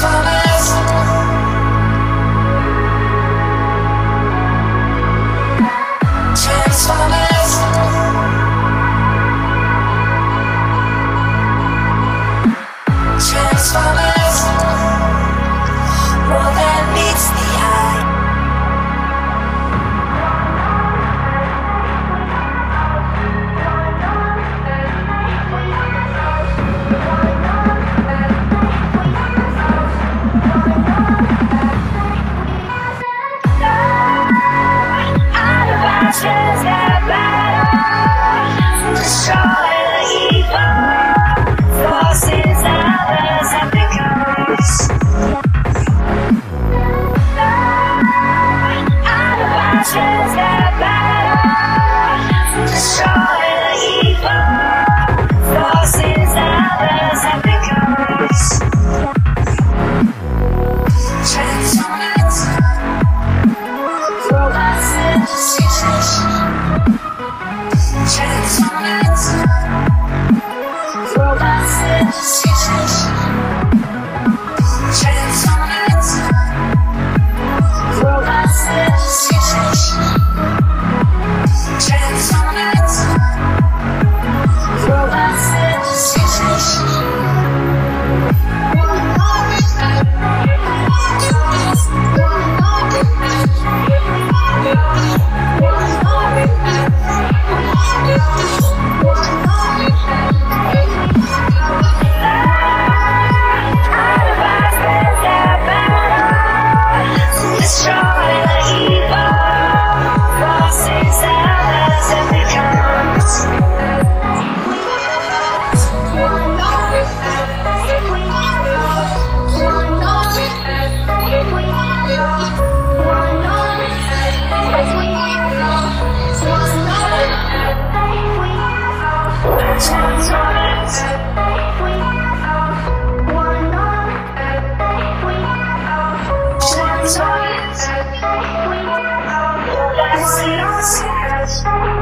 summer Yes. Yes.